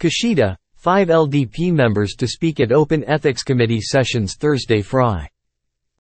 Kashida, five LDP members to speak at Open Ethics Committee sessions Thursday Fry.